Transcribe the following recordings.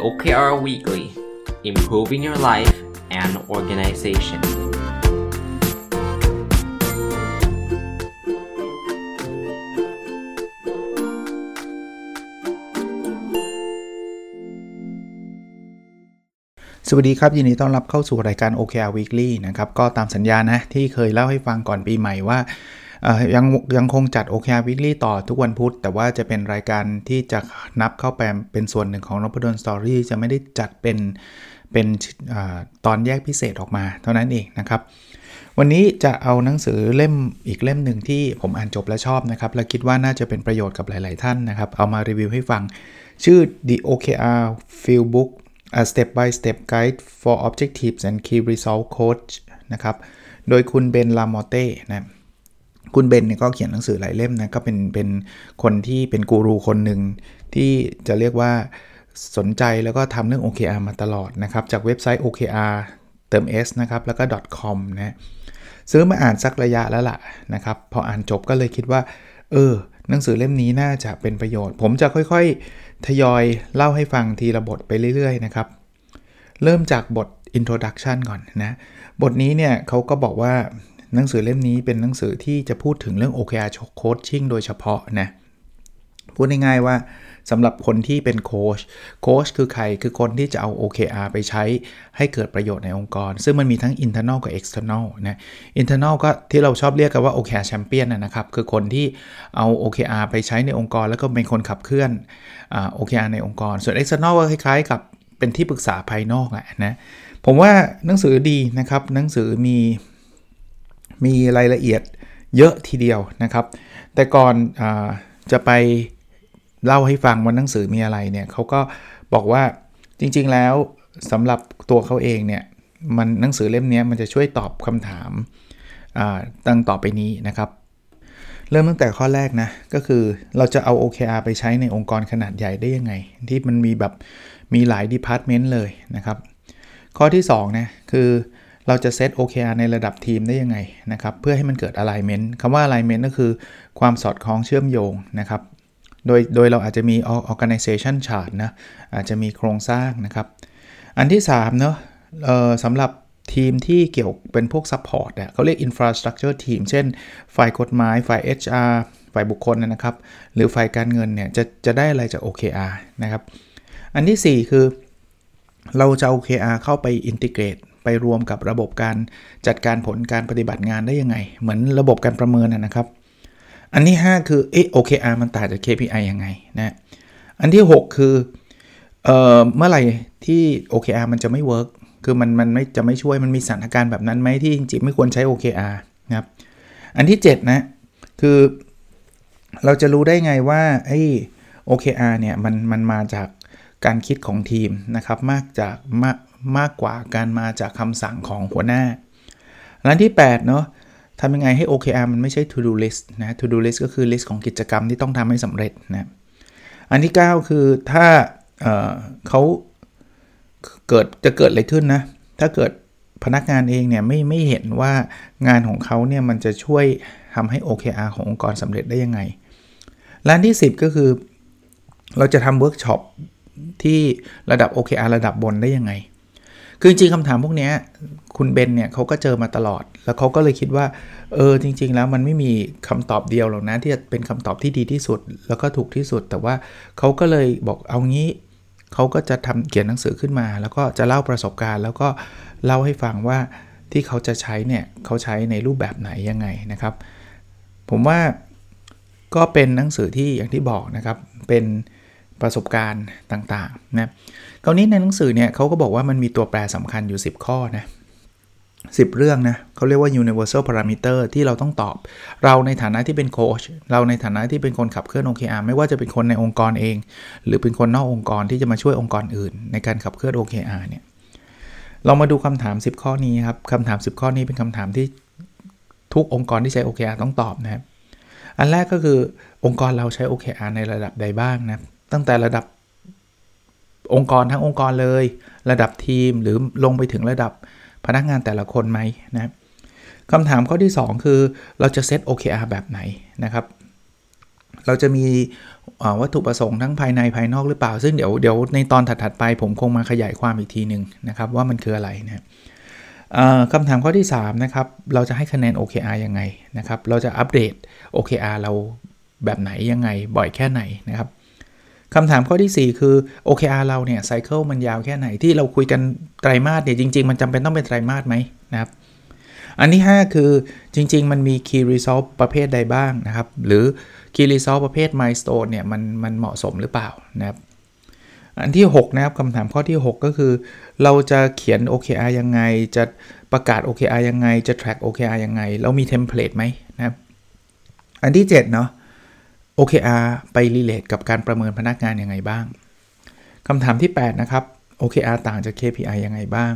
OKR Weekly Improving Your Life and Organization สวัสดีครับ ยินดีต้อนรับเข้าสู่รายการ OKR Weekly นะครับ ก็ตามสัญญานะ ที่เคยเล่าให้ฟังก่อนปีใหม่ว่า ยังยังคงจัด OKR Weekly ต่อทุกวันพุธ แต่ว่าจะเป็นรายการที่จะนับเข้าไปเป็นส่วนหนึ่งของนพดลสตอรี่จะไม่ได้จัดเป็นเป็นอตอนแยกพิเศษออกมา เท่านั้นเองนะครับ วันนี้จะเอาหนังสือเล่มอีกเล่มหนึ่งที่ผมอ่านจบและชอบนะครับ และคิดว่าน่าจะเป็นประโยชน์กับหลาย ๆ ท่านนะครับ เอามารีวิวให้ฟัง ชื่อ The OKR Field Book a step by step guide for objectives and key result coach นะครับ โดยคุณเบนลามอเต้นะ คุณเบนเนี่ยก็เขียนหนังสือหลายเล่มนะ ก็เป็นเป็นคนที่เป็นกูรูคนหนึ่งที่จะเรียกว่าสนใจแล้วก็ทำเรื่อง OKR มาตลอดนะครับ จากเว็บไซต์ OKR เติม s นะครับ แล้วก็ .com นะซื้อมาอ่านสักระยะแล้วล่ะนะครับ พออ่านจบก็เลยคิดว่า เออ หนังสือเล่มนี้น่าจะเป็นประโยชน์ ผมจะค่อยๆ ทยอยเล่าให้ฟังทีละบทไปเรื่อยๆ นะครับ เริ่มจากบท introduction ก่อนนะ บทนี้เนี่ยเขาก็บอกว่า หนังสือเล่มนี้เป็นหนังสือที่จะพูดถึงเรื่อง OKR coaching โดยเฉพาะนะพูดง่ายๆว่าสำหรับคนที่เป็นโค้ชโค้ชคือใครคือคนที่จะเอา OKR ไปใช้ให้เกิดประโยชน์ในองค์กร ซึ่งมันมีทั้ง internal กับ external นะ internal ก็ที่เราชอบเรียกกันว่า OKR champion นะครับ คือคนที่เอา OKR ไปใช้ในองค์กร แล้วก็เป็นคนขับเคลื่อน OKR ในองค์กร ส่วน external ก็คล้ายๆ กับเป็นที่ปรึกษาภายนอกอะนะผมว่าหนังสือดีนะครับหนังสือมี มีรายละเอียดเยอะทีเดียวนะครับ แต่ก่อนอจะไปเล่าให้ฟังว่าหนังสือมีอะไรเนี่ยเขาก็บอกว่าจริงๆแล้วสำหรับตัวเขาเองเนี่ยมันหนังสือเล่มนี้มันจะช่วยตอบคำถามตั้งต่อไปนี้นะครับ เริ่มตั้งแต่ข้อแรกนะ ก็คือเราจะเอา OKR ไปใช้ในองค์กรขนาดใหญ่ได้ยังไง ที่มันมีแบบมีหลาย department เลยนะครับ ข้อที่2นะคือ เราจะ set OKR ในระดับทีมได้ยังไงนะครับเพื่อให้มันเกิด alignment คำว่า alignment ก็คือความสอดคล้องเชื่อมโยงนะครับโดยโดยเราอาจจะมี organization chart นะอาจจะมีโครงสร้างนะครับ อันที่3เนาะสำหรับทีมที่เกี่ยวเป็นพวก support อะเขาเรียก infrastructure team เช่น ฝ่ายกฎหมาย ฝ่าย HR ฝ่ายบุคคลนะครับ หรือฝ่ายการเงินเนี่ยจะจะได้อะไรจาก OKR นะครับ อันที่ 4 คือเราจะ OKR เข้าไป integrate ไปรวมกับระบบการจัดการผลการปฏิบัติงานได้ยังไง เหมือนระบบการประเมินนะครับ อันที่ 5 คือเออ OKR มันต่างจาก KPI ยังไงนะอันที่ 6 คือเอ่อเมื่อไหร่ที่ OKR มันจะไม่เวิร์กคือมันมันไม่จะไม่ช่วยมันมีสถานการณ์แบบนั้นไหมที่จริงๆไม่ควรใช้ OKR นะครับอันที่ 7 นะ คือเราจะรู้ได้ไงว่าไอ้ OKR เนี่ยมันมันมาจากการคิดของทีมนะครับมากจากมาก มากกว่าการมาจากคำสั่งของหัวหน้าอันที่ 8 เนาะทำยังไงให้ OKR มันไม่ใช่ to do list นะ to do list ก็คือ list ของกิจกรรมที่ต้องทำให้สำเร็จนะ อันที่ 9 คือถ้าเเขาเกิดจะเกิดอะไรขึ้นนะ ถ้าเกิดพนักงานเองเนี่ยไม่ไม่เห็นว่างานของเขาเนี่ยมันจะช่วยทำให้ OKR ขององค์กรสำเร็จได้ยังไง อันที่ 10 ก็คือ เราจะทำเวิร์กช็อปที่ระดับ OKR ระดับบนได้ยังไง คือจริงๆคำถามพวกนี้คุณเบนเนี่ยเขาก็เจอมาตลอด แล้วเขาก็เลยคิดว่า เออจริง ๆ แล้วมันไม่มีคำตอบเดียวหรอกนะที่จะเป็นคำตอบที่ดีที่สุด แล้วก็ถูกที่สุด แต่ว่าเขาก็เลยบอกเอางี้เขาก็จะทำเขียนหนังสือขึ้นมา แล้วก็จะเล่าประสบการณ์ แล้วก็เล่าให้ฟังว่าที่เขาจะใช้เนี่ยเขาใช้ในรูปแบบไหนยังไงนะครับ ผมว่าก็เป็นหนังสือที่อย่างที่บอกนะครับเป็น ประสบการณ์ต่างๆนะคราวนี้ในหนังสือเนี่ยเขาก็บอกว่ามันมีตัวแปรสำคัญอยู่ 10 ข้อนะสิเรื่องนะเขาเรียกว่า universal parameter ที่เราต้องตอบ เราในฐานะที่เป็นโค้ชเราในฐานะที่เป็นคนขับเคลื่อน OKR ไม่ว่าจะเป็นคนในองค์กรเอง หรือเป็นคนนอกองค์กรที่จะมาช่วยองค์กรอื่น ในการขับเคลื่อน OKR เนี่ยเรามาดูคำถาม 10 ข้อนี้ครับคำถาม 10 ข้อนี้เป็นคำถามที่ทุกองค์กรที่ใช้ OKR ต้องตอบนะครับอันแรกก็คือองค์กรเราใช้ OKR ในระดับใดบ้างนะ ตั้งแต่ระดับองค์กรทั้งองค์กรเลย ระดับทีมหรือลงไปถึงระดับพนักงานแต่ละคนไหมนะคำถามข้อที่ 2 คือเราจะเซต OKR แบบไหนนะครับ เราจะมีวัตถุประสงค์ทั้งภายในภายนอกหรือเปล่า ซึ่งเดี๋ยวเดี๋ยวในตอนถัดๆไป ผมคงมาขยายความอีกทีหนึ่งนะครับ ว่ามันคืออะไรนะคำถามข้อที่ 3 นะครับ เราจะให้คะแนน OKR ยังไงนะครับ เราจะอัปเดต OKR เราแบบไหนยังไงบ่อยแค่ไหนนะครับ คำถามข้อที่ 4 คือ OKR เราเนี่ยไซเคิลมันยาวแค่ไหนที่เราคุยกันไตรมาสเนี่ยจริง ๆ มันจำเป็นต้องเป็นไตรมาสไหมนะครับอันที่ 5 คือจริง ๆ มันมี Key Result ประเภทใดบ้างนะครับ หรือ Key Result ประเภท Milestone เนี่ยมันมันเหมาะสมหรือเปล่านะครับอันที่ 6 นะครับคำถามข้อที่ 6 ก็คือ เราจะเขียน OKR ยังไง จะประกาศ OKR ยังไง จะ track OKR ยังไง เรามีเทมเพลตไหมนะครับ อันที่ 7 เนาะ OKR ไป relate กับการประเมินพนักงานยังไงบ้างคำถามที่ 8 นะครับ OKR ต่างจาก KPI ยังไงบ้าง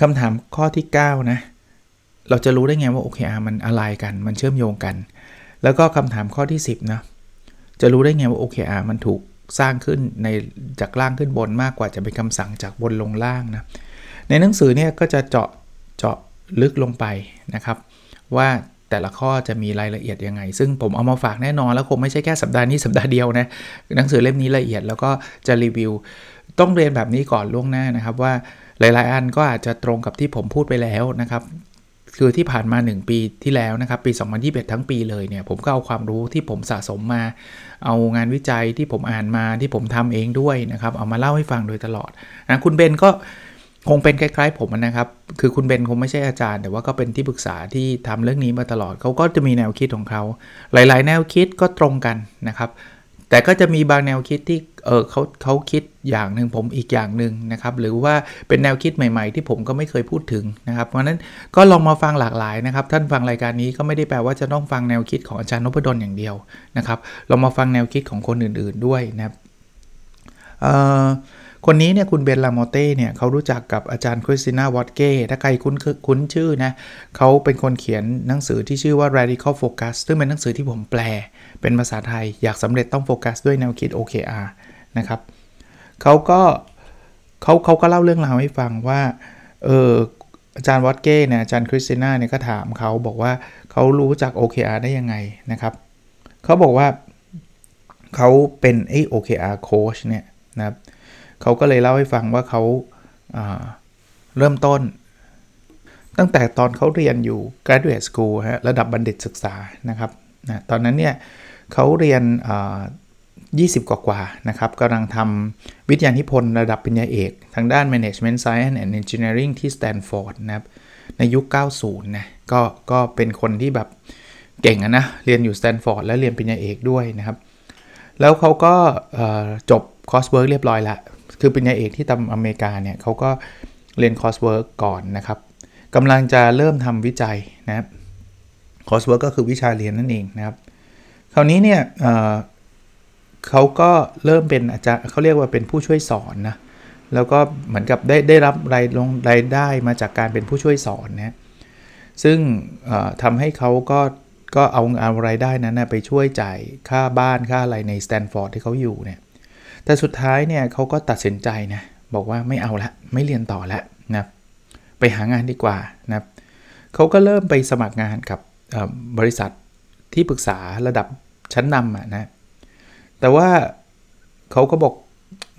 คำถามข้อที่ 9 นะ เราจะรู้ได้ไงว่า OKR มันอะไรกัน มันเชื่อมโยงกัน แล้วก็คำถามข้อที่ 10 นะ จะรู้ได้ไงว่า OKR มันถูกสร้างขึ้นในจากล่างขึ้นบนมากกว่าจะเป็นคำสั่งจากบนลงล่างนะ ในหนังสือเนี่ยก็จะเจาะเจาะลึกลงไปนะครับ ว่า แต่ละข้อจะมีรายละเอียดยังไง ซึ่งผมเอามาฝากแน่นอนแล้วคงไม่ใช่แค่สัปดาห์นี้สัปดาห์เดียวนะหนังสือเล่มนี้ละเอียดแล้วก็จะรีวิว ต้องเรียนแบบนี้ก่อนล่วงหน้านะครับว่าหลาย ๆ อันก็อาจจะตรงกับที่ผมพูดไปแล้วนะครับคือที่ผ่านมา 1 ปีที่แล้วนะครับปี 2021 ทั้งปีเลยเนี่ยผมก็เอาความรู้ที่ผมสะสมมา เอางานวิจัยที่ผมอ่านมาที่ผมทำเองด้วยนะครับเอามาเล่าให้ฟังโดยตลอดนะคุณเบนก็ คงเป็นคล้าย ๆ ผมนะครับ คือคุณเบนคงไม่ใช่อาจารย์ แต่ว่าก็เป็นที่ปรึกษาที่ทำเรื่องนี้มาตลอด เขาก็จะมีแนวคิดของเขา หลายๆ แนวคิดก็ตรงกันนะครับ แต่ก็จะมีบางแนวคิดที่ เออเขาเขาคิดอย่างหนึ่งผมอีกอย่างหนึ่งนะครับ หรือว่าเป็นแนวคิดใหม่ ๆ ที่ผมก็ไม่เคยพูดถึงนะครับ เพราะนั้นก็ลองมาฟังหลากหลายนะครับ ท่านฟังรายการนี้ก็ไม่ได้แปลว่าจะต้องฟังแนวคิดของอาจารย์นพดลอย่างเดียวนะครับลองมาฟังแนวคิดของคนอื่น ๆด้วยนะครับ คนนี้เนี่ยคุณเบนลาโมเต้เนี่ยเขารู้จักกับอาจารย์คริสติน่าวอตเก้ถ้าใครคุ้นคุ้นชื่อนะเขาเป็นคนเขียนหนังสือที่ชื่อว่า radical focus ซึ่งเป็นหนังสือที่ผมแปล เป็นภาษาไทยอยากสำเร็จต้องโฟกัสด้วยแนวคิด OKR นะครับเขาก็เขาเขาก็เล่าเรื่องราวให้ฟังว่าเอออาจารย์วอตเก้เนี่ยอาจารย์คริสติน่าเนี่ยก็ถามเขาบอกว่าเขารู้จัก OKR ได้ยังไงนะครับเขาบอกว่าเขาเป็นไอ้ OKR coach เนี่ยนะครับ เขาก็เลยเล่าให้ฟังว่าเขาเริ่มต้น ตั้งแต่ตอนเขาเรียนอยู่ graduate school ฮะระดับบัณฑิตศึกษานะครับนะตอนนั้นเนี่ยเขาเรียน20 กว่ากว่านะครับกำลังทำวิทยานิพนธ์ระดับปริญญาเอก ทางด้าน Management Science and Engineering ที่ Stanford นะครับ ในยุค 90 นะก็ก็เป็นคนที่แบบเก่งนะ เรียนอยู่ Stanford และเรียนปริญญาเอกด้วยนะครับ แล้วเขาก็จบ coursework เรียบร้อยแล้ว คือปริญญาเอกที่ทำอเมริกาเนี่ยเขาก็เรียน coursework ก่อนนะครับกำลังจะเริ่มทำวิจัยนะครับ coursework ก็คือวิชาเรียนนั่นเองนะครับ คราวนี้เนี่ยเเขาก็เริ่มเป็นอาจารย์เขาเรียกว่าเป็นผู้ช่วยสอนนะแล้วก็เหมือนกับได้ได้รับรายลงรายได้มาจากการเป็นผู้ช่วยสอนนะซึ่งทำให้เขาก็ก็เอาเอารายได้นั้นนะไปช่วยจ่ายค่าบ้านค่าอะไรในสแตนฟอร์ดที่เขาอยู่เนี่ย แต่สุดท้ายเนี่ยเขาก็ตัดสินใจนะบอกว่าไม่เอาละไม่เรียนต่อล้วนะไปหางานดีกว่านะเขาก็เริ่มไปสมัครงานกับบริษัทที่ปรึกษาระดับชั้นนำอะนะแต่ว่าเขาก็บอก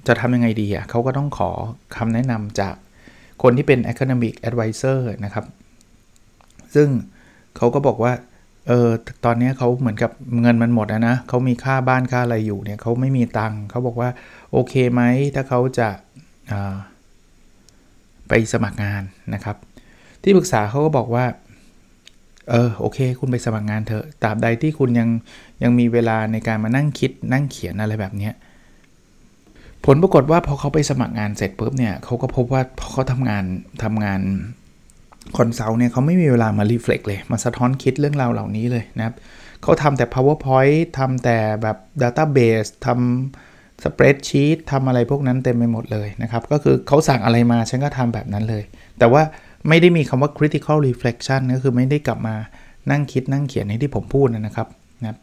จะทำยังไงดีอะเขาก็ต้องขอคำแนะนำจากคนที่เป็น academic advisor นะครับ ซึ่งเขาก็บอกว่า เออตอนนี้เขาเหมือนกับเงินมันหมดนะนะเขามีค่าบ้านค่าอะไรอยู่เนี่ยเขาไม่มีตังค์เขาบอกว่าโอเคไหมถ้าเขาจะไปสมัครงานนะครับ ที่ปรึกษาเขาก็บอกว่าเออโอเค คุณไปสมัครงานเถอะตราบใดที่คุณยังยังมีเวลาในการมานั่งคิดนั่งเขียนอะไรแบบนี้ผลปรากฏว่าพอเขาไปสมัครงานเสร็จปุ๊บเนี่ยเขาก็พบว่าพอเขาทำงานทำงาน consult เนี่ยเขาไม่มีเวลามา reflect เลย มาสะท้อนคิดเรื่องราวเหล่านี้เลยนะครับเขาทำแต่ powerpoint ทำแต่แบบ database ทำ spreadsheet ทำอะไรพวกนั้นเต็มไปหมดเลยนะครับ ก็คือเขาสั่งอะไรมาฉันก็ทำแบบนั้นเลย แต่ว่าไม่ได้มีคำว่า critical reflection ก็คือไม่ได้กลับมานั่งคิดนั่งเขียนในที่ผมพูดนะครับนะ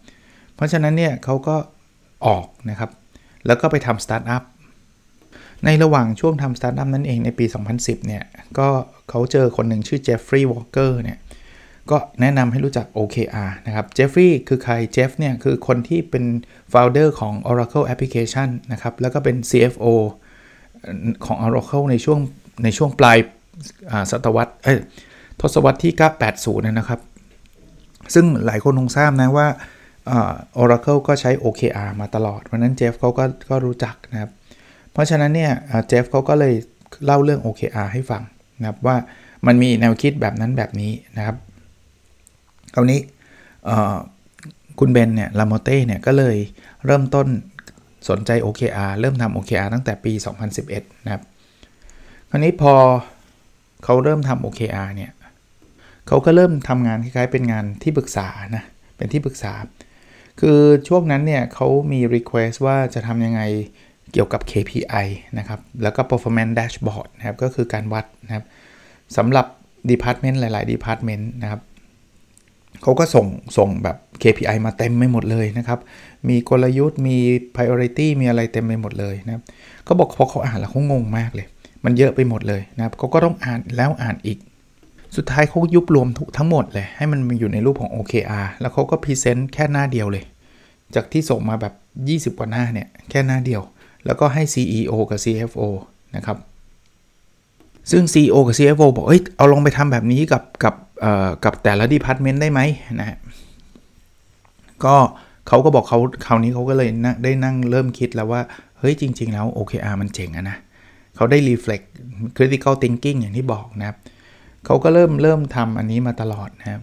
เพราะฉะนั้นเนี่ยเขาก็ออกนะครับ แล้วก็ไปทำสตาร์ทอัพ ในระหว่างช่วงทำสตาร์ทอัพนั่นเองในปี 2010 เนี่ย ก็เขาเจอคนหนึ่งชื่อเจฟฟรีย์วอลเกอร์เนี่ย ก็แนะนำให้รู้จัก OKR นะครับ เจฟฟรีย์คือใคร เจฟเนี่ยคือคนที่เป็น founder ของ Oracle Application นะครับ แล้วก็เป็น CFO ของ Oracle ในช่วงในช่วงปลายศตวรรษเอทศวรรษที่ 980 นะครับ ซึ่งหลายคนคงทราบนะว่า Oracle ก็ใช้ OKR มาตลอด เพราะนั้นเจฟเขาก็ก็รู้จักนะครับ เพราะฉะนั้นเนี่ยเจฟเขาก็เลยเล่าเรื่อง OKR ให้ฟังนะครับว่ามันมีแนวคิดแบบนั้นแบบนี้นะครับคราวนี้คุณเบนเนี่ยลาโมเต้เนี่ยก็เลยเริ่มต้นสนใจ OKR เริ่มทำ OKR ตั้งแต่ปี 2011 นะครับ คราวนี้พอเขาเริ่มทำ OKR เนี่ยเขาก็เริ่มทำงานคล้ายๆ เป็นงานที่ปรึกษานะ เป็นที่ปรึกษา คือช่วงนั้นเนี่ยเขามี request ว่าจะทำยังไง เกี่ยวกับ KPI นะครับ แล้วก็ performance dashboard นะครับ ก็คือการวัดนะครับสำหรับ department หลาย ๆ department นะครับเขาก็ส่งส่งแบบ KPI มาเต็มไม่หมดเลยนะครับ มีกลยุทธ์ มี priority มีอะไรเต็มไปหมดเลยนะครับเขาบอกพอเขาอ่านแล้วเขางงมากเลย มันเยอะไปหมดเลยนะครับเขาก็ต้องอ่านแล้วอ่านอีก สุดท้ายเขายุบรวมทั้งหมดเลย ให้มันมอยู่ในรูปของ OKR แล้วเขาก็พรีเซนต์แค่หน้าเดียวเลย จากที่ส่งมาแบบ 20 กว่าหน้าเนี่ย แค่หน้าเดียว แล้วก็ให้ CEO กับ CFO นะครับ ซึ่ง CEO กับ CFO บอก เอ้ย เอาลองไปทำแบบนี้กับกับกับแต่ละดีพาร์ตเมนต์ได้ไหมนะก็เขาก็บอกเขาคราวนี้เขาก็เลยนะได้นั่งเริ่มคิดแล้วว่า เฮ้ย จริง ๆ แล้ว OKR มันเจ๋งอะนะเขาได้ reflect critical thinking อย่างที่บอกนะครับเขาก็เริ่มเริ่มทำอันนี้มาตลอดนะครับ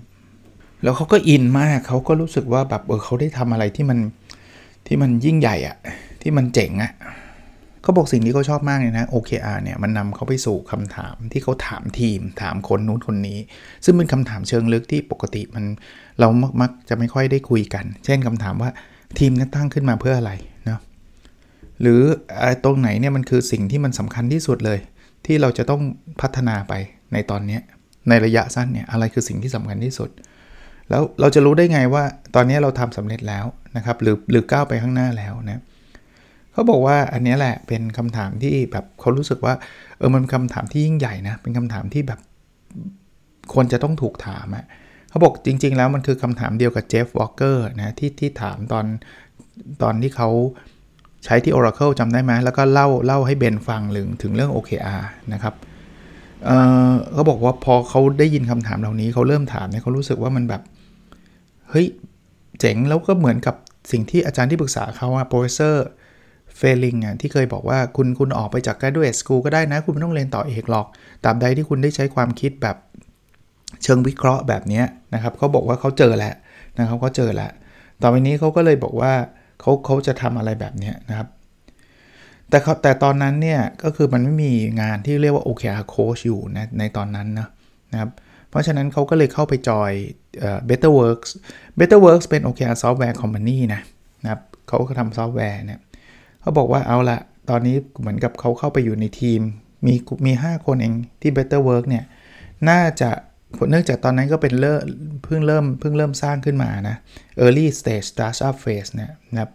แล้วเขาก็อินมากเขาก็รู้สึกว่าแบบเออเขาได้ทำอะไรที่มันที่มันยิ่งใหญ่อะ ที่มันเจ๋งอะเขาบอกสิ่งที่เขาชอบมากเลยนะ OKR เนี่ยมันนำเขาไปสู่คำถามที่เขาถามทีม ถามคนนู้นคนนี้ ซึ่งเป็นคำถามเชิงลึกที่ปกติมันเรามักจะไม่ค่อยได้คุยกัน เช่นคำถามว่าทีมนั้นตั้งขึ้นมาเพื่ออะไรนะหรือตรงไหนเนี่ยมันคือสิ่งที่มันสำคัญที่สุดเลย ที่เราจะต้องพัฒนาไปในตอนนี้ในระยะสั้นเนี่ยอะไรคือสิ่งที่สำคัญที่สุด แล้วเราจะรู้ได้ไงว่าตอนนี้เราทำสำเร็จแล้วนะครับหรือหรือก้าวไปข้างหน้าแล้วนะ เขาบอกว่าอันนี้แหละเป็นคำถามที่แบบเขารู้สึกว่าเออมันเป็นคำถามที่ยิ่งใหญ่นะ เป็นคำถามที่แบบควรจะต้องถูกถามอะเขาบอกจริง ๆ แล้วมันคือคำถามเดียวกับเจฟวอลเกอร์นะที่ที่ถามตอนตอนที่เขาใช้ที่ Oracle จำได้ไหมแล้วก็เล่าเล่าให้เบนฟังหรือถึงเรื่อง OKR นะครับเเขาบอกว่าพอเขาได้ยินคำถามเหล่านี้เขาเริ่มถามเนี่ยเขารู้สึกว่ามันแบบ เฮ้ย เจ๋งแล้วก็เหมือนกับสิ่งที่อาจารย์ที่ปรึกษาเขาอะ professor เฟลิงอะที่เคยบอกว่าคุณคุณออกไปจาก graduate school ก็ได้นะ คุณไม่ต้องเรียนต่อเอกหรอกตราบใดที่คุณได้ใช้ความคิดแบบเชิงวิเคราะห์แบบนี้นะครับเขาบอกว่าเขาเจอแล้วนะครับเขาเจอแล้วต่อไปนี้เขาก็เลยบอกว่าเขาเขาจะทำอะไรแบบนี้นะครับ แต่แต่ตอนนั้นเนี่ยก็คือมันไม่มีงานที่เรียกว่า OKR coach อยู่นะในตอนนั้นนะนะครับเพราะฉะนั้นเขาก็เลยเข้าไปจอย Better Works Better Works เป็น OKR software company นะนะครับเขาก็ทำซอฟต์แวร์เนี่ย เขาบอกว่าเอาละตอนนี้เหมือนกับเขาเข้าไปอยู่ในทีม มีมี 5 คนเองที่ Better Work เนี่ย น่าจะเนื่องจากตอนนั้นก็เป็นเริ่มเพิ่งเริ่มเพิ่งเริ่มสร้างขึ้นมานะ early stage startup phase เนี่ยนะครับ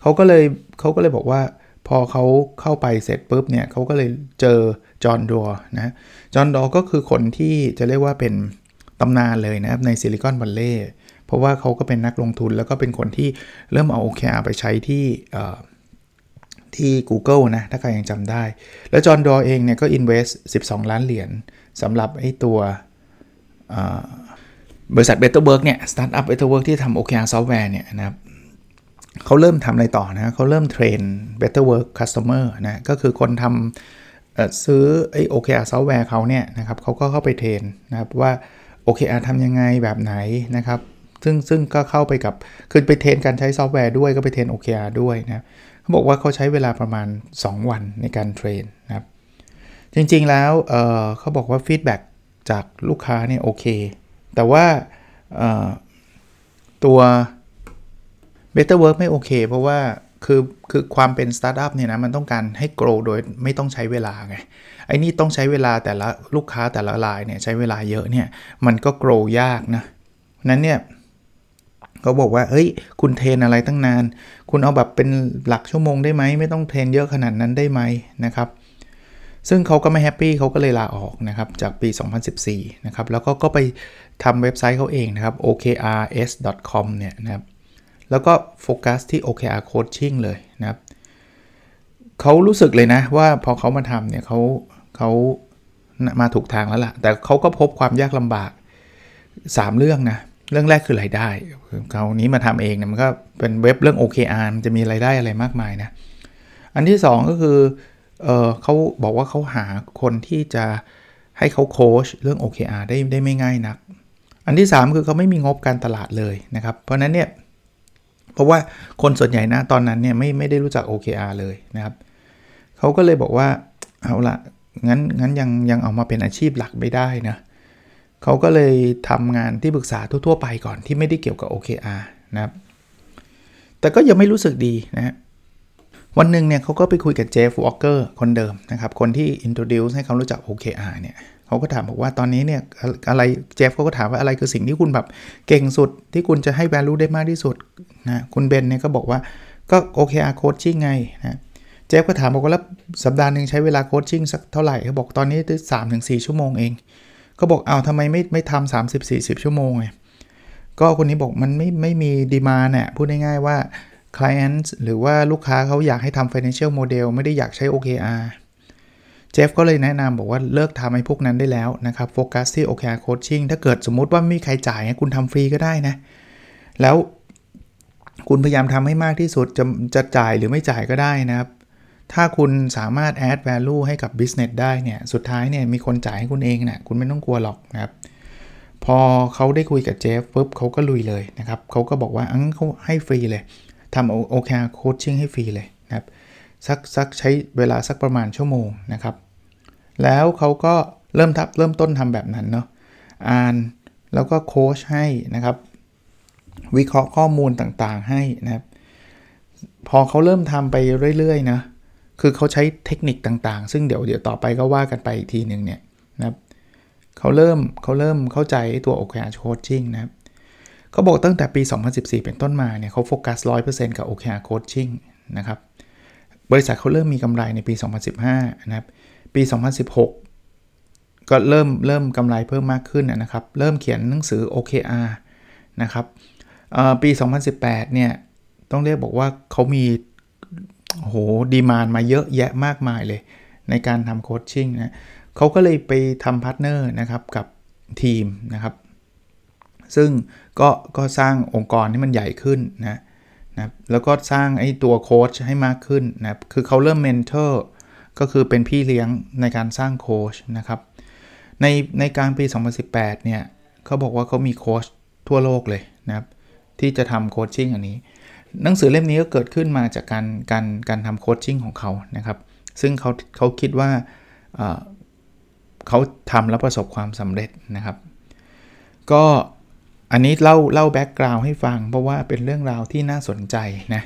เขาก็เลยเขาก็เลยบอกว่าพอเขาเข้าไปเสร็จปุ๊บเนี่ยเขาก็เลยเจอจอห์นดอร์นะจอห์นดอร์ก็คือคนที่จะเรียกว่าเป็นตำนานเลยนะครับในซิลิคอนวัลเลย์ เพราะว่าเขาก็เป็นนักลงทุนแล้วก็เป็นคนที่เริ่มเอา OKR ไปใช้ที่ที่ Google นะ ถ้าใครยังจำได้ แล้วจอห์นดอเองเนี่ยก็ invest 12 ล้านเหรียญสำหรับไอ้ตัวบริษัท Betterwork เนี่ย Startup Betterwork ที่ทำ OKR Software เนี่ยนะครับเขาเริ่มทำอะไรต่อนะเขาเริ่มเทรน Betterwork Customer นะก็คือคนทำซื้อไอ้ OKR Software เขาเนี่ยนะครับเขาก็เข้าไปเทรนนะครับว่า OKR ทำยังไงแบบไหนนะครับ ซึ่งซึ่งก็เข้าไปกับ คือไปเทรนการใช้ซอฟต์แวร์ด้วยก็ไปเทรน OKR ด้วยนะเขาบอกว่าเขาใช้เวลาประมาณ 2 วันในการเทรนนะครับ จริงๆแล้วเเขาบอกว่า feedback จากลูกค้าเนี่ยโอเค แต่ว่าตัว Better Work ไม่โอเค เพราะว่าคือคือความเป็นสตาร์ทอัพเนี่ยนะมันต้องการให้ grow โดยไม่ต้องใช้เวลาไงไอ้นี่ต้องใช้เวลาแต่ละลูกค้าแต่ละรายเนี่ยใช้เวลาเยอะเนี่ยมันก็ grow ยากนะนั้นเนี่ย เขาบอกว่า เฮ้ย คุณเทรนอะไรตั้งนาน คุณเอาแบบเป็นหลักชั่วโมงได้ไหม ไม่ต้องเทรนเยอะขนาดนั้นได้ไหมนะครับ ซึ่งเขาก็ไม่ happy เขาก็เลยลาออกนะครับ จากปี 2014 นะครับ แล้วก็ก็ไปทำเว็บไซต์เขาเองนะครับ okrs.com เนี่ยนะครับ แล้วก็โฟกัสที่ OKR coaching เลยนะครับ เขารู้สึกเลยนะว่าพอเขามาทำเนี่ยเขาเขามาถูกทางแล้วล่ะ แต่เขาก็พบความยากลำบาก 3 เรื่องนะ เรื่องแรกคือรายได้เขานี้มาทำเองเนี่ยมันก็เป็นเว็บเรื่อง OKR มันจะมีรายได้อะไรมากมายนะ อันที่ 2 ก็คือเออเขาบอกว่าเขาหาคนที่จะให้เขาโค้ชเรื่อง OKR ได้ได้ไม่ง่ายนัก อันที่ 3 คือเขาไม่มีงบการตลาดเลยนะครับ เพราะนั้นเนี่ยเพราะว่าคนส่วนใหญ่นะตอนนั้นเนี่ยไม่ไม่ได้รู้จัก OKR เลยนะครับเขาก็เลยบอกว่าเอาละงั้นงั้นยังยังเอามาเป็นอาชีพหลักไม่ได้นะเขาก็เลยทำงานที่ปรึกษาทั่วๆไปก่อนที่ไม่ได้เกี่ยวกับ OKR นะครับ แต่ก็ยังไม่รู้สึกดีนะฮะวันหนึ่งเนี่ยเขาก็ไปคุยกับเจฟวอลเกอร์คนเดิมนะครับ คนที่ introduce ให้เขารู้จัก OKR เนี่ยเขาก็ถามบอกว่าตอนนี้เนี่ยอะไรเจฟเขาก็ถามว่าอะไรคือสิ่งที่คุณแบบเก่งสุดที่คุณจะให้ value ได้มากที่สุดนะคุณเบนเนี่ยก็บอกว่าก็ OKR coaching ไงนะเจฟก็ถามบอกว่าแล้วสัปดาห์หนึ่งใช้เวลาโคชชิ่งสักเท่าไหร่เขาบอกตอนนี้สามถึงสี่ชั่วโมงเอง เขาบอกเอาทำไมไม่ไม่ทำสามสิบสี่สิบชั่วโมงไงก็คนนี้บอกมันไม่ไม่มีดีมาเนี่ยพูดง่ายๆว่า client หรือว่าลูกค้าเขาอยากให้ทำ financial model ไม่ได้อยากใช้ OKR เจฟก็เลยแนะนำบอกว่าเลิกทำไอ้พวกนั้นได้แล้วนะครับโฟกัสที่ OKR coaching ถ้าเกิดสมมติว่าไม่มีใครจ่ายคุณทำฟรีก็ได้นะ แล้วคุณพยายามทำให้มากที่สุดจะจะจ่ายหรือไม่จ่ายก็ได้นะครับ ถ้าคุณสามารถ add value ให้กับ business ได้เนี่ย สุดท้ายเนี่ยมีคนจ่ายให้คุณเองนะ่ะคุณไม่ต้องกลัวหรอกนะครับ พอเขาได้คุยกับเจฟปุ๊บเขาก็ลุยเลยนะครับเขาก็บอกว่าอังเขาให้ฟรีเลยทำ OKR coaching ให้ฟรีเลยนะครับสักสักใช้เวลาสักประมาณชั่วโมงนะครับ แล้วเขาก็เริ่มทับเริ่มต้นทำแบบนั้นเนาะอ่านแล้วก็โค้ชให้นะครับ วิเคราะห์ข้อมูลต่างๆให้นะครับ พอเขาเริ่มทำไปเรื่อยๆนะ คือเขาใช้เทคนิคต่างๆ ซึ่งเดี๋ยวเดี๋ยวต่อไปก็ว่ากันไปอีกทีหนึ่งเนี่ยนะครับเขาเริ่มเขาเริ่มเข้าใจตัว OKR coaching นะครับเขาบอกตั้งแต่ปี 2014 เป็นต้นมาเนี่ยเขาโฟกัส 100%กับ OKR coaching นะครับบริษัทเขาเริ่มมีกำไรในปี 2015 นะครับ ปี 2016 ก็เริ่มเริ่มกำไรเพิ่มมากขึ้นนะครับ เริ่มเขียนหนังสือ OKR นะครับปี 2018 เนี่ย ต้องเรียกบอกว่าเขามี โหdemand มาเยอะแยะมากมายเลย ในการทำ coaching นะเขาก็เลยไปทำ partner นะครับกับทีมนะครับ ซึ่งก็ก็สร้างองค์กรที่มันใหญ่ขึ้นนะนะแล้วก็สร้างไอ้ตัวโค้ชให้มากขึ้นนะคือเขาเริ่ม mentor ก็คือเป็นพี่เลี้ยงในการสร้างโค้ชนะครับในในกลางปี 2018 เนี่ยเขาบอกว่าเขามีโค้ชทั่วโลกเลยนะครับที่จะทำโคชชิ่งอันนี้ หนังสือเล่มนี้ก็เกิดขึ้นมาจากการการการทำโคชชิ่งของเขานะครับ ซึ่งเขาเขาคิดว่าเขาทำแล้วประสบความสำเร็จนะครับ ก็อันนี้เล่าเล่าแบ็กกราวน์ให้ฟัง เพราะว่าเป็นเรื่องราวที่น่าสนใจนะ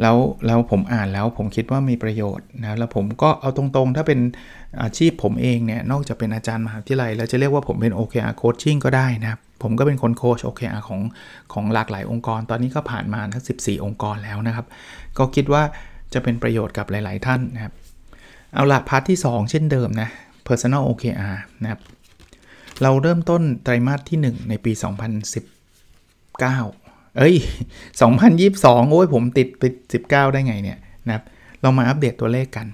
แล้วแล้วผมอ่านแล้วผมคิดว่ามีประโยชน์นะแล้วผมก็เอาตรงๆ ถ้าเป็นอาชีพผมเองเนี่ย นอกจากเป็นอาจารย์มหาวิทยาลัย แล้วจะเรียกว่าผมเป็น OKR coaching ก็ได้นะผมก็เป็นคนโค้ช OKR ของของหลากหลายองค์กร ตอนนี้ก็ผ่านมาทั้ง 14 องค์กรแล้วนะครับ ก็คิดว่าจะเป็นประโยชน์กับหลาย ๆ ท่านนะครับ เอาละพาร์ทที่ 2 เช่นเดิมนะ personal OKR นะครับเราเริ่มต้นไตรมาสที่ 1 ในปี 2019 เอ้ย 2022 โอ้ยผมติดไป19 ได้ไงเนี่ยนะครับเรามาอัปเดตตัวเลขกัน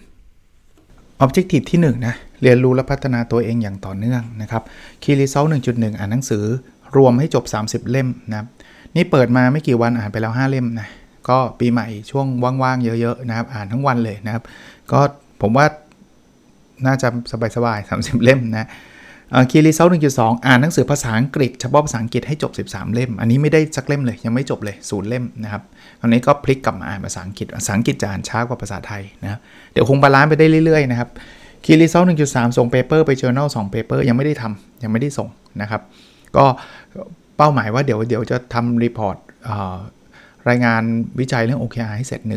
Objective ที่ 1 นะ เรียนรู้และพัฒนาตัวเองอย่างต่อเนื่องนะครับ Key Result 1.1 อ่านหนังสือ รวมให้จบ 30 เล่มนะครับ นี่เปิดมาไม่กี่วันอ่านไปแล้ว 5 เล่มนะ ก็ปีใหม่ช่วงว่างๆ เยอะๆ นะครับ อ่านทั้งวันเลยนะครับ ก็ผมว่าน่าจะสบายๆ30 เล่มนะ Key Result หนึ่งจุดสองอ่านหนังสือภาษาอังกฤษเฉพาะภาษาอังกฤษให้จบ 13 เล่ม อันนี้ไม่ได้สักเล่มเลย ยังไม่จบเลยศูนย์เล่มนะครับตอนนี้ก็พลิกกลับมาอ่านภาษาอังกฤษภาษาอังกฤษจะอ่านช้ากว่าภาษาไทยนะเดี๋ยวคง balance ไปได้เรื่อยๆนะครับKey Result หนึ่งจุดสามส่ง paper ไปเจอ journal 2 paper ยังไม่ได้ทำยังไม่ได้ส่งนะครับก็เป้าหมายว่าเดี๋ยวเดี๋ยวจะทำ report รายงานวิจัยเรื่อง OKR ให้เสร็จ1 1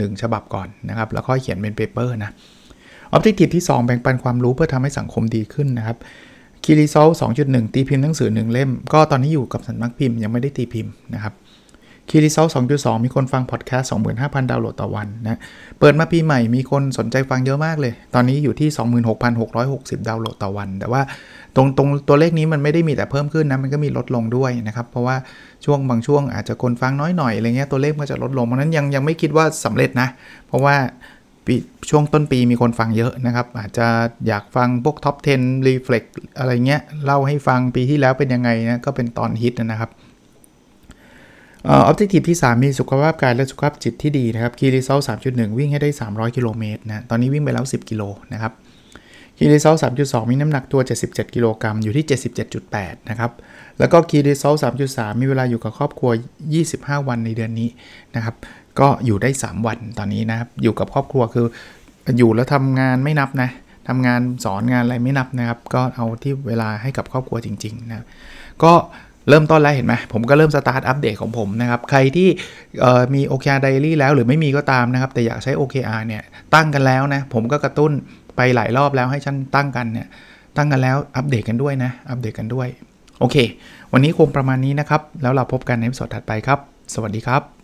1 1ฉบับก่อนนะครับ แล้วค่อยเขียนเป็น paper นะ Objective ที่ 2 แบ่งปันความรู้เพื่อทำให้สังคมดีขึ้นนะครับ Key Result 2.1 ตีพิมพ์หนังสือ 1 เล่ม ก็ตอนนี้อยู่กับสำนักพิมพ์ยังไม่ได้ตีพิมพ์นะครับ Key Result 2.2 มีคนฟังพอดแคสต์ 25,000 ดาวน์โหลดต่อวันนะเปิดมาปีใหม่มีคนสนใจฟังเยอะมากเลย ตอนนี้อยู่ที่ 26,660 ดาวน์โหลดต่อวัน แต่ว่าตรงตรงตัวเลขนี้มันไม่ได้มีแต่เพิ่มขึ้นนะ มันก็มีลดลงด้วยนะครับ เพราะว่าช่วงบางช่วงอาจจะคนฟังน้อยหน่อยอะไรเงี้ยตัวเลขมันจะลดลงเพราะนั้นยังยังไม่คิดว่าสำเร็จนะ เพราะว่า ช่วงต้นปีมีคนฟังเยอะนะครับ อาจจะอยากฟังพวกท็อป 10 Reflect อะไรเงี้ย เล่าให้ฟังปีที่แล้วเป็นยังไงนะก็เป็นตอนฮิตนะครับobjective ที่ 3 มีสุขภาพกายและสุขภาพจิตที่ดีนะครับ key result 3.1วิ่งให้ได้ 300 กิโลเมตรนะตอนนี้วิ่งไปแล้ว 10 กิโลนะครับ key result 3.2มีน้ำหนักตัว 77 กิโลกรัมอยู่ที่ 77.8 นะครับ แล้วก็ key result 3.3มีเวลาอยู่กับครอบครัว 25 วันในเดือนนี้นะครับ ก็อยู่ได้ 3 วันตอนนี้นะครับ อยู่กับครอบครัวคืออยู่แล้วทำงานไม่นับนะทำงานสอนงานอะไรไม่นับนะครับ ก็เอาที่เวลาให้กับครอบครัวจริง ๆ นะก็เริ่มต้นแล้วเห็นไหมผมก็เริ่มสตาร์ทอัปเดตของผมนะครับ ใครที่มี OKR Diary แล้วหรือไม่มีก็ตามนะครับ แต่อยากใช้ OKR เนี่ยตั้งกันแล้วนะ ผมก็กระตุ้นไปหลายรอบแล้วให้ฉันตั้งกันเนี่ยตั้งกันแล้วอัปเดตกันด้วยนะ อัปเดตกันด้วย โอเค วันนี้คงประมาณนี้นะครับ แล้วเราพบกันในสดถัดไปครับ สวัสดีครับ